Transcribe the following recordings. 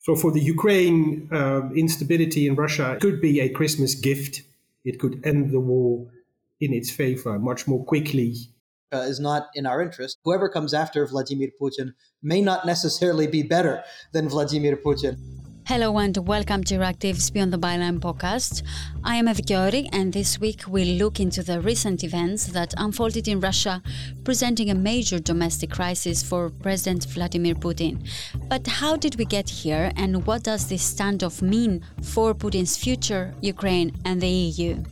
So for the Ukraine, uh, instability in Russia could be a Christmas gift. It could end the war in its favor much more quickly. Uh, is not in our interest. Whoever comes after Vladimir Putin may not necessarily be better than Vladimir Putin. Hello and welcome to Euractiv's Beyond the Byline podcast. I am Evgiori and this week we'll look into the recent events that unfolded in Russia, presenting a major domestic crisis for President Vladimir Putin. But how did we get here and what does this standoff mean for Putin's future, Ukraine and the EU?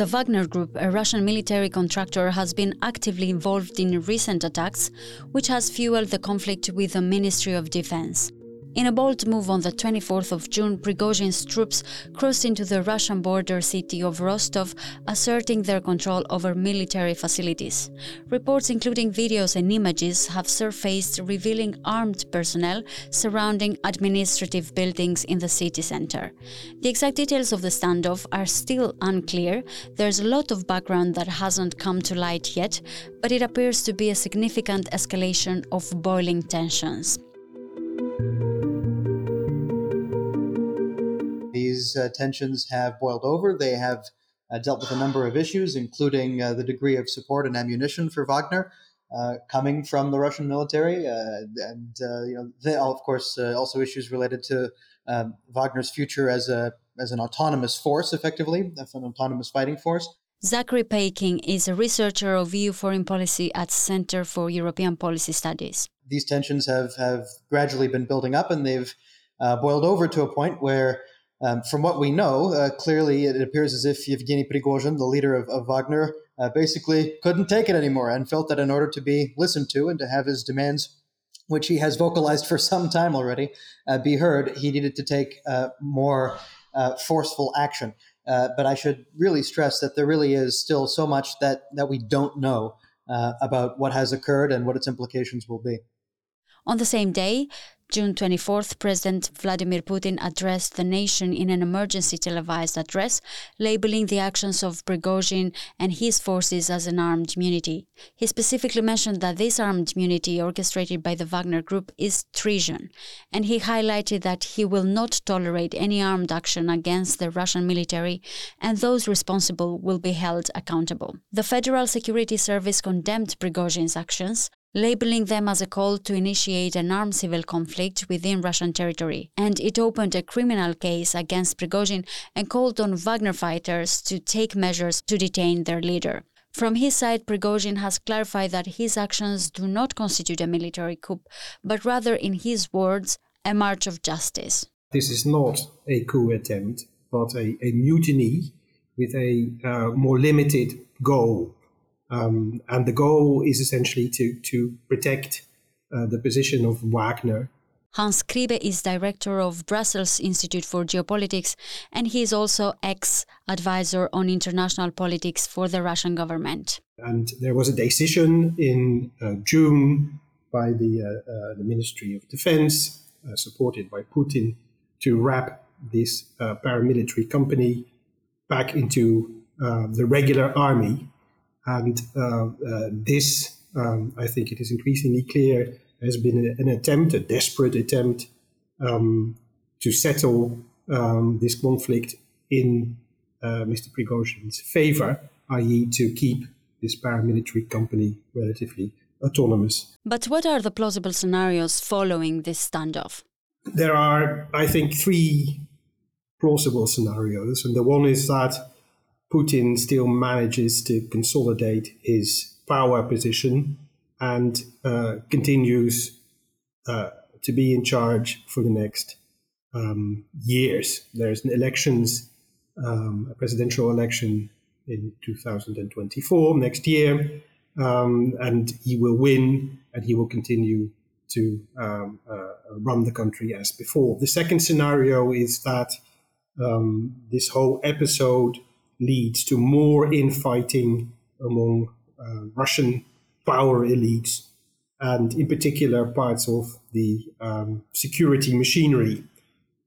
The Wagner Group, a Russian military contractor, has been actively involved in recent attacks, which has fueled the conflict with the Ministry of Defense. In a bold move on the 24th of June, Prigozhin's troops crossed into the Russian border city of Rostov, asserting their control over military facilities. Reports, including videos and images, have surfaced revealing armed personnel surrounding administrative buildings in the city center. The exact details of the standoff are still unclear. There's a lot of background that hasn't come to light yet, but it appears to be a significant escalation of boiling tensions. These uh, tensions have boiled over. They have uh, dealt with a number of issues, including uh, the degree of support and ammunition for Wagner uh, coming from the Russian military, uh, and uh, you know, they, of course, also issues related to um, Wagner's future as a as an autonomous force, effectively, as an autonomous fighting force. Zachary Paikin is a researcher of EU foreign policy at Center for European Policy Studies. These tensions have, have gradually been building up and they've uh, boiled over to a point where um, from what we know, uh, clearly it appears as if Yevgeny Prigozhin, the leader of, of Wagner, uh, basically couldn't take it anymore and felt that in order to be listened to and to have his demands, which he has vocalized for some time already, uh, be heard, he needed to take uh, more uh, forceful action. Uh, but I should really stress that there really is still so much that, that we don't know about what has occurred and what its implications will be. On the same day, June 24th, President Vladimir Putin addressed the nation in an emergency televised address, labeling the actions of Prigozhin and his forces as an armed unity. He specifically mentioned that this armed unity, orchestrated by the Wagner Group, is treason, and he highlighted that he will not tolerate any armed action against the Russian military, and those responsible will be held accountable. The Federal Security Service condemned Prigozhin's actions, labeling them as a call to initiate an armed civil conflict within Russian territory. And it opened a criminal case against Prigozhin and called on Wagner fighters to take measures to detain their leader. From his side, Prigozhin has clarified that his actions do not constitute a military coup, but rather, in his words, a march of justice. This is not a coup attempt, but a, a mutiny with a uh, more limited goal um, and the goal is essentially to, to protect uh, the position of Wagner. Hans Kribbe is director of Brussels Institute for Geopolitics, and he is also ex advisor on international politics for the Russian government. And there was a decision in uh, June by the, uh, uh the Ministry of Defense, uh, supported by Putin, to wrap this uh, paramilitary company back into the regular army and uh, uh, this, um, I think it is increasingly clear, has been an attempt, a desperate attempt um, to settle um, this conflict in uh, Mr. Prigozhin's favor, i.e., to keep this paramilitary company relatively autonomous. But what are the plausible scenarios following this standoff? There are, I think, three plausible scenarios. And the one is that Putin still manages to consolidate his power position and uh, continues uh, to be in charge for the next um, years. There's elections, um, a presidential election in 2024, next year, um, and he will win and he will continue to um, uh, run the country as before. The second scenario is that um, this whole episode leads to more infighting among uh, Russian power elites and, in particular, parts of the um, security machinery,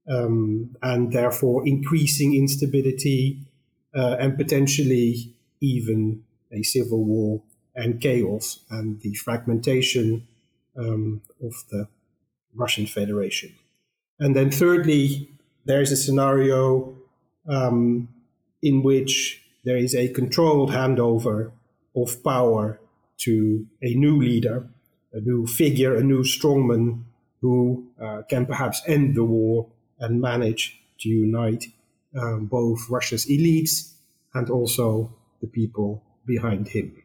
um, and therefore increasing instability uh, and potentially even a civil war and chaos and the fragmentation um, of the Russian Federation. And then, thirdly, there is a scenario um, in which there is a controlled handover of power to a new leader, a new figure, a new strongman who uh, can perhaps end the war and manage to unite um, both Russia's elites and also the people behind him.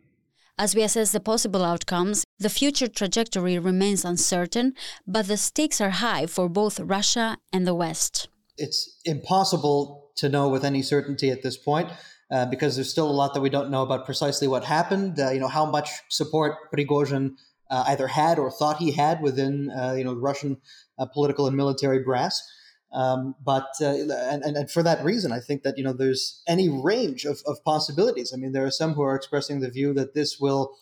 As we assess the possible outcomes, the future trajectory remains uncertain, but the stakes are high for both Russia and the West. It's impossible to know with any certainty at this point. Uh, because there's still a lot that we don't know about precisely what happened. Uh, you know how much support Prigozhin uh, either had or thought he had within uh, you know Russian uh, political and military brass. Um, but uh, and, and for that reason, I think that you know there's any range of, of possibilities. I mean, there are some who are expressing the view that this will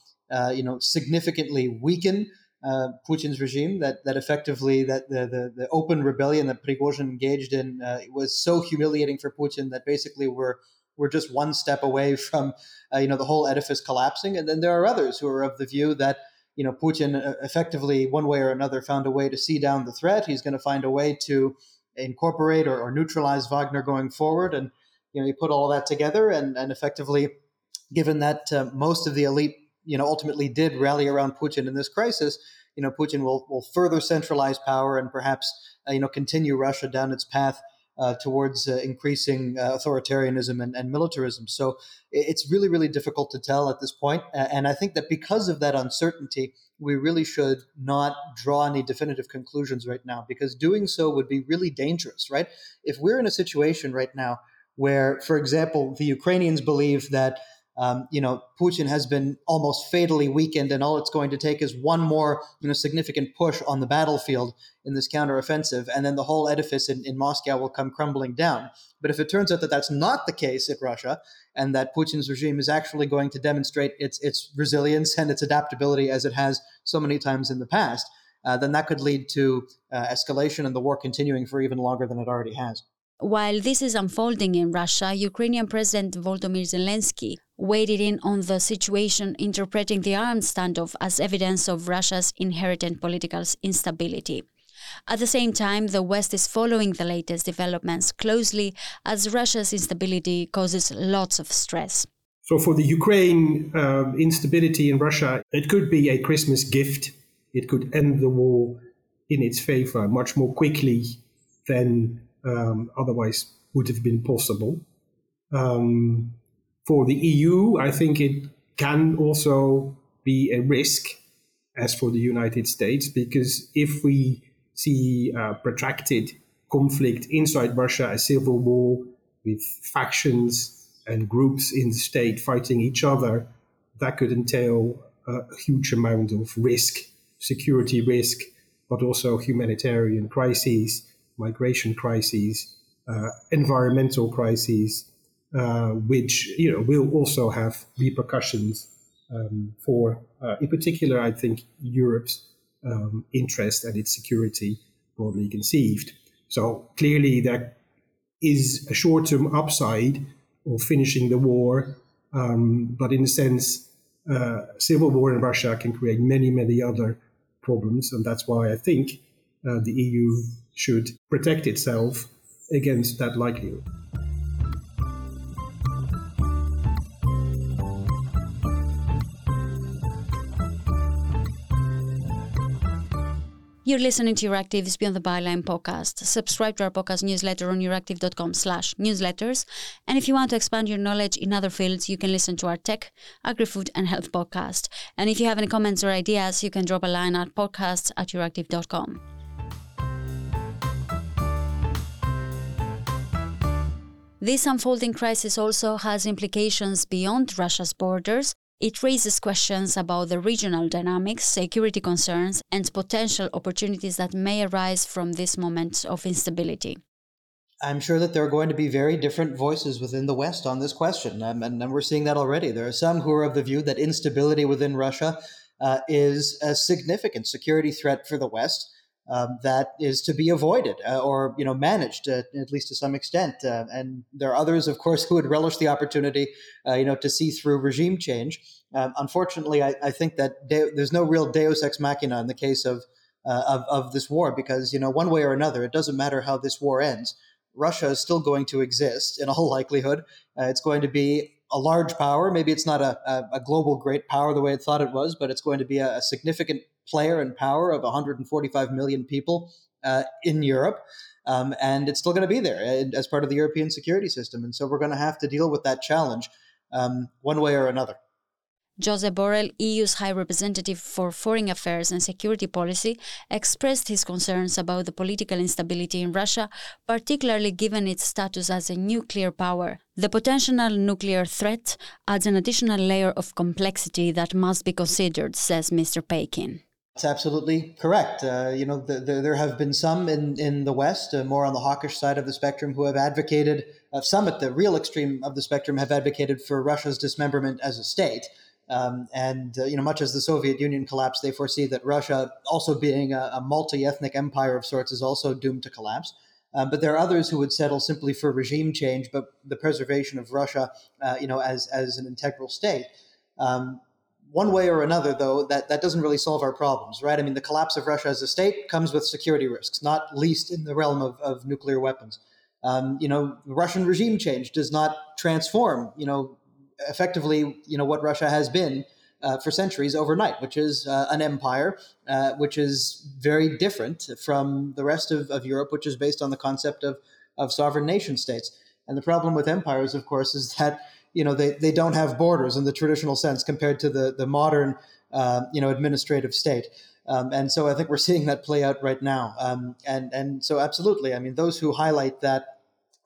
you know significantly weaken uh, Putin's regime. That that effectively that the, the, the open rebellion that Prigozhin engaged in uh, was so humiliating for Putin that basically we're we're just one step away from uh, you know the whole edifice collapsing. And then there are others who are of the view that you know Putin uh, effectively one way or another found a way to see down the threat. He's going to find a way to incorporate or, or neutralize Wagner going forward. And you know, you put all that together, and and effectively, given that uh, most of the elite, you know, ultimately did rally around Putin in this crisis, you know, Putin will will further centralize power and perhaps uh, you know continue Russia down its path. Uh, towards uh, increasing uh, authoritarianism and, and, militarism. So it's really, really difficult to tell at this point. And I think that because of that uncertainty, we really should not draw any definitive conclusions right now because doing so would be really dangerous, right? If we're in a situation right now where, for example, the Ukrainians believe that um, you know, Putin has been almost fatally weakened, and all it's going to take is one more, you know, significant push on the battlefield in this counteroffensive, and then the whole edifice in, in Moscow will come crumbling down. But if it turns out that that's not the case in Russia, and that Putin's regime is actually going to demonstrate its its resilience and its adaptability as it has so many times in the past, uh, then that could lead to uh, escalation and the war continuing for even longer than it already has. While this is unfolding in Russia, Ukrainian President Volodymyr Zelensky weighed in on the situation, interpreting the armed standoff as evidence of Russia's inherent political instability. At the same time, the West is following the latest developments closely as Russia's instability causes lots of stress. So, for the Ukraine, uh, instability in Russia, it could be a Christmas gift. It could end the war in its favor much more quickly than um, otherwise would have been possible. Um, for the EU, I think it can also be a risk as for the United States, because if we see uh, protracted conflict inside Russia, a civil war with factions and groups in the state fighting each other, that could entail a huge amount of risk, security risk, but also humanitarian crises migration crises, uh, environmental crises, uh, which you know will also have repercussions um, for, uh, in particular, I think Europe's um, interest and its security broadly conceived. So clearly, there is a short-term upside of finishing the war, um, but in a sense, uh, civil war in Russia can create many, many other problems, and that's why I think uh, the EU should protect itself against that likelihood. You're listening to Euractiv's Beyond the Byline podcast. Subscribe to our podcast newsletter on euractiv.com slash newsletters. And if you want to expand your knowledge in other fields, you can listen to our tech, agri-food, and health podcast. And if you have any comments or ideas, you can drop a line at podcasts at euractiv.com. This unfolding crisis also has implications beyond Russia's borders. It raises questions about the regional dynamics, security concerns, and potential opportunities that may arise from this moment of instability. I'm sure that there are going to be very different voices within the West on this question, um, and, and, we're seeing that already. There are some who are of the view that instability within Russia uh, is a significant security threat for the West, um, that is to be avoided uh, or you know managed uh, at least to some extent. Uh, and there are others, of course, who would relish the opportunity, uh, you know, to see through regime change. Um, unfortunately, I, I, think that de- there's no real Deus ex machina in the case of, uh, of of this war because you know one way or another, it doesn't matter how this war ends. Russia is still going to exist in all likelihood. Uh, it's going to be a large power. Maybe it's not a, a, global great power the way it thought it was, but it's going to be a, a significant player and power of 145 million people uh, in Europe. Um, and it's still going to be there uh, as part of the European security system. And so we're going to have to deal with that challenge um, one way or another. Josep Borrell, EU's High Representative for Foreign Affairs and Security Policy, expressed his concerns about the political instability in Russia, particularly given its status as a nuclear power. The potential nuclear threat adds an additional layer of complexity that must be considered, says Mr. Paikin. It's absolutely correct. Uh, you know, the, the, there have been some in, in the West, uh, more on the hawkish side of the spectrum, who have advocated, uh, some at the real extreme of the spectrum have advocated for Russia's dismemberment as a state. Um, and, uh, you know, much as the Soviet Union collapsed, they foresee that Russia, also being a, a multi ethnic empire of sorts, is also doomed to collapse. Um, but there are others who would settle simply for regime change, but the preservation of Russia, uh, you know, as, as an integral state. Um, one way or another, though, that, that doesn't really solve our problems, right? I mean, the collapse of Russia as a state comes with security risks, not least in the realm of, of nuclear weapons. Um, you know, Russian regime change does not transform, you know, effectively, you know, what Russia has been uh, for centuries overnight, which is uh, an empire, uh, which is very different from the rest of, of Europe, which is based on the concept of, of sovereign nation states. And the problem with empires, of course, is that you know they, they don't have borders in the traditional sense compared to the the modern uh, you know administrative state. Um, and so I think we're seeing that play out right now. Um, and and so absolutely, I mean, those who highlight that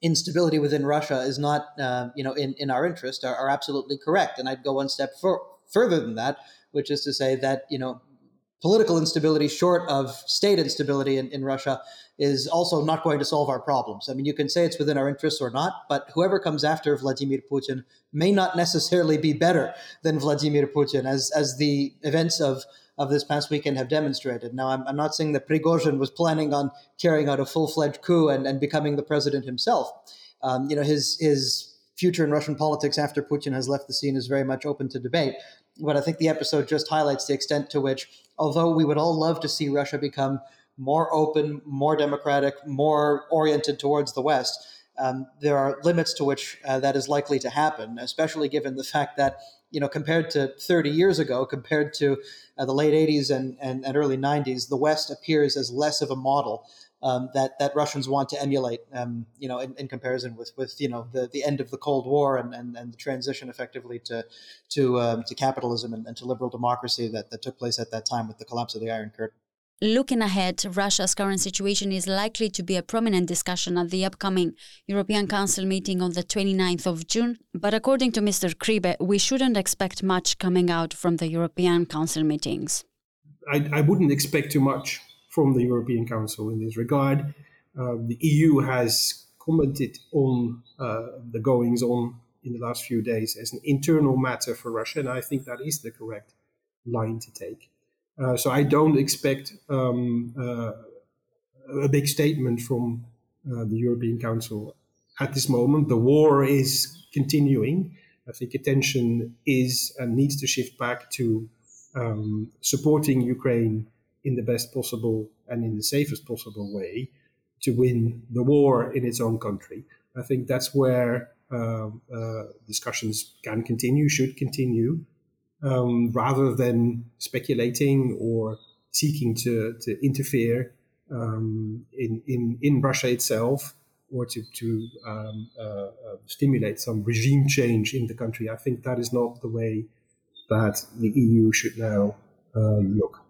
instability within Russia is not uh, you know in, in our interest are, are, absolutely correct. And I'd go one step for, further than that, which is to say that you know political instability short of state instability in, in Russia is also not going to solve our problems. I mean, you can say it's within our interests or not, but whoever comes after Vladimir Putin may not necessarily be better than Vladimir Putin, as, as the events of, of this past weekend have demonstrated. Now, I'm, I'm not saying that Prigozhin was planning on carrying out a full fledged coup and, and becoming the president himself. Um, you know, his, his future in Russian politics after Putin has left the scene is very much open to debate. But I think the episode just highlights the extent to which, although we would all love to see Russia become more open, more democratic, more oriented towards the West, um, there are limits to which uh, that is likely to happen, especially given the fact that, you know, compared to 30 years ago, compared to uh, the late 80s and, and, and, early 90s, the West appears as less of a model um, that, that Russians want to emulate, um, you know, in, in, comparison with, with, you know, the, the end of the Cold War and, and, and the transition effectively to, to, um, to capitalism and, and to liberal democracy that, that took place at that time with the collapse of the Iron Curtain. Looking ahead, Russia's current situation is likely to be a prominent discussion at the upcoming European Council meeting on the 29th of June. But according to Mr. Kribbe, we shouldn't expect much coming out from the European Council meetings. I, I wouldn't expect too much from the European Council in this regard. Uh, the EU has commented on uh, the goings on in the last few days as an internal matter for Russia, and I think that is the correct line to take. Uh, so I don't expect um, uh, a big statement from uh, the European Council at this moment. The war is continuing. I think attention is and needs to shift back to um, supporting Ukraine in the best possible and in the safest possible way to win the war in its own country. I think that's where uh, uh, discussions can continue, should continue um, rather than speculating or seeking to, to interfere um, in, in, in Russia itself or to, to um, uh, uh, stimulate some regime change in the country. I think that is not the way that the EU should now uh, look.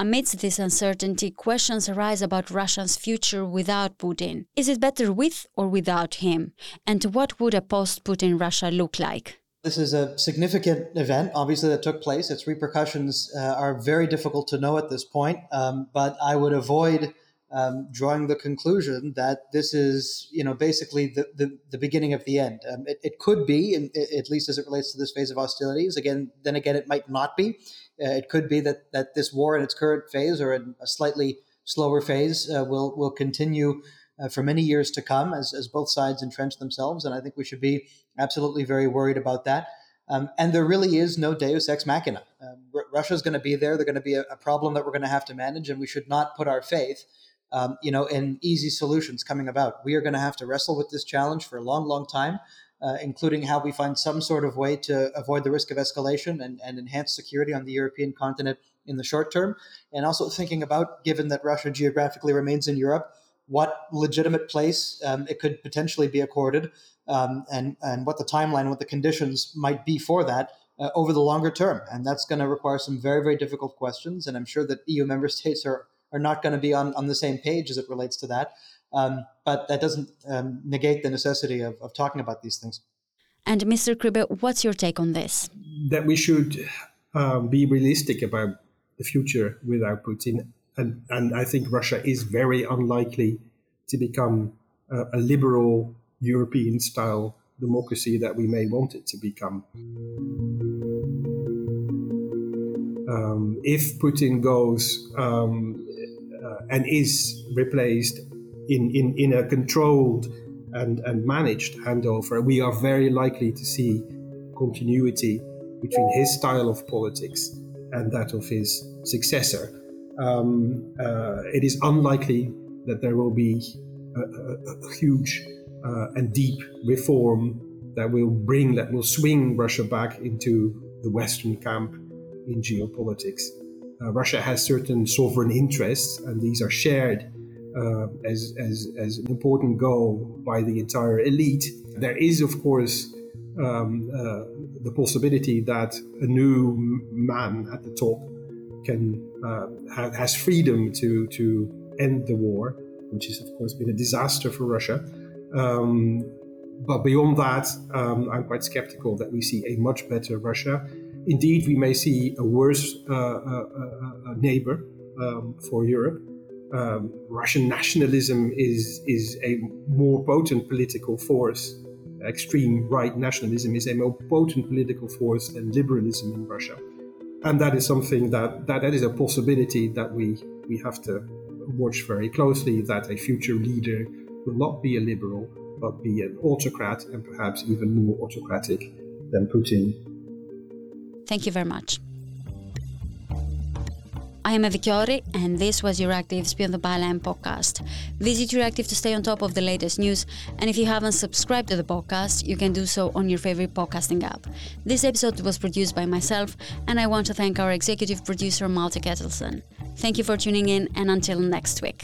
Amidst this uncertainty, questions arise about Russia's future without Putin. Is it better with or without him? And what would a post Putin Russia look like? This is a significant event, obviously, that took place. Its repercussions uh, are very difficult to know at this point, um, but I would avoid um, drawing the conclusion that this is, you know, basically the, the, the beginning of the end. Um, it, it, could be, in, at least as it relates to this phase of hostilities. Again, then again, it might not be. Uh, it could be that, that this war in its current phase or in a slightly slower phase uh, will will continue uh, for many years to come as, as both sides entrench themselves. And I think we should be absolutely very worried about that. Um, and there really is no Deus ex machina. Um, R- Russia's going to be there. They're going to be a, a, problem that we're going to have to manage, and we should not put our faith, um, you know, in easy solutions coming about. We are going to have to wrestle with this challenge for a long, long time, uh, including how we find some sort of way to avoid the risk of escalation and, and enhance security on the European continent in the short term, and also thinking about, given that Russia geographically remains in Europe, what legitimate place um, it could potentially be accorded, um, and and what the timeline, what the conditions might be for that uh, over the longer term. And that's going to require some very very difficult questions. And I'm sure that EU member states are are not going to be on on the same page as it relates to that. Um, but that doesn't um, negate the necessity of, of talking about these things. And Mr. Kribbe, what's your take on this? That we should um, be realistic about the future without Putin and, and I think Russia is very unlikely to become a, a liberal European style democracy that we may want it to become. Um, if Putin goes um, uh, and is replaced in, in, in a controlled and, and managed handover, we are very likely to see continuity between his style of politics and that of his successor um, uh, it is unlikely that there will be a, a, a huge uh, and deep reform that will bring, that will swing Russia back into the Western camp in geopolitics. Uh, Russia has certain sovereign interests, and these are shared uh, as, as, as an important goal by the entire elite. There is, of course, um, uh, the possibility that a new man at the top can uh, has freedom to to end the war, which has of course been a disaster for Russia. Um, but beyond that, um, I'm quite skeptical that we see a much better Russia. Indeed, we may see a worse uh, uh, uh neighbor um, for Europe. Um, Russian nationalism is is a more potent political force. Extreme right nationalism is a more potent political force than liberalism in Russia and that is something that, that that is a possibility that we we have to watch very closely that a future leader will not be a liberal but be an autocrat and perhaps even more autocratic than Putin. Thank you very much. I am Evikiori, and this was your Euractiv's Beyond the Byline podcast. Visit Euractiv to stay on top of the latest news, and if you haven't subscribed to the podcast, you can do so on your favorite podcasting app. This episode was produced by myself, and I want to thank our executive producer, Malte Kettelsen. Thank you for tuning in, and until next week.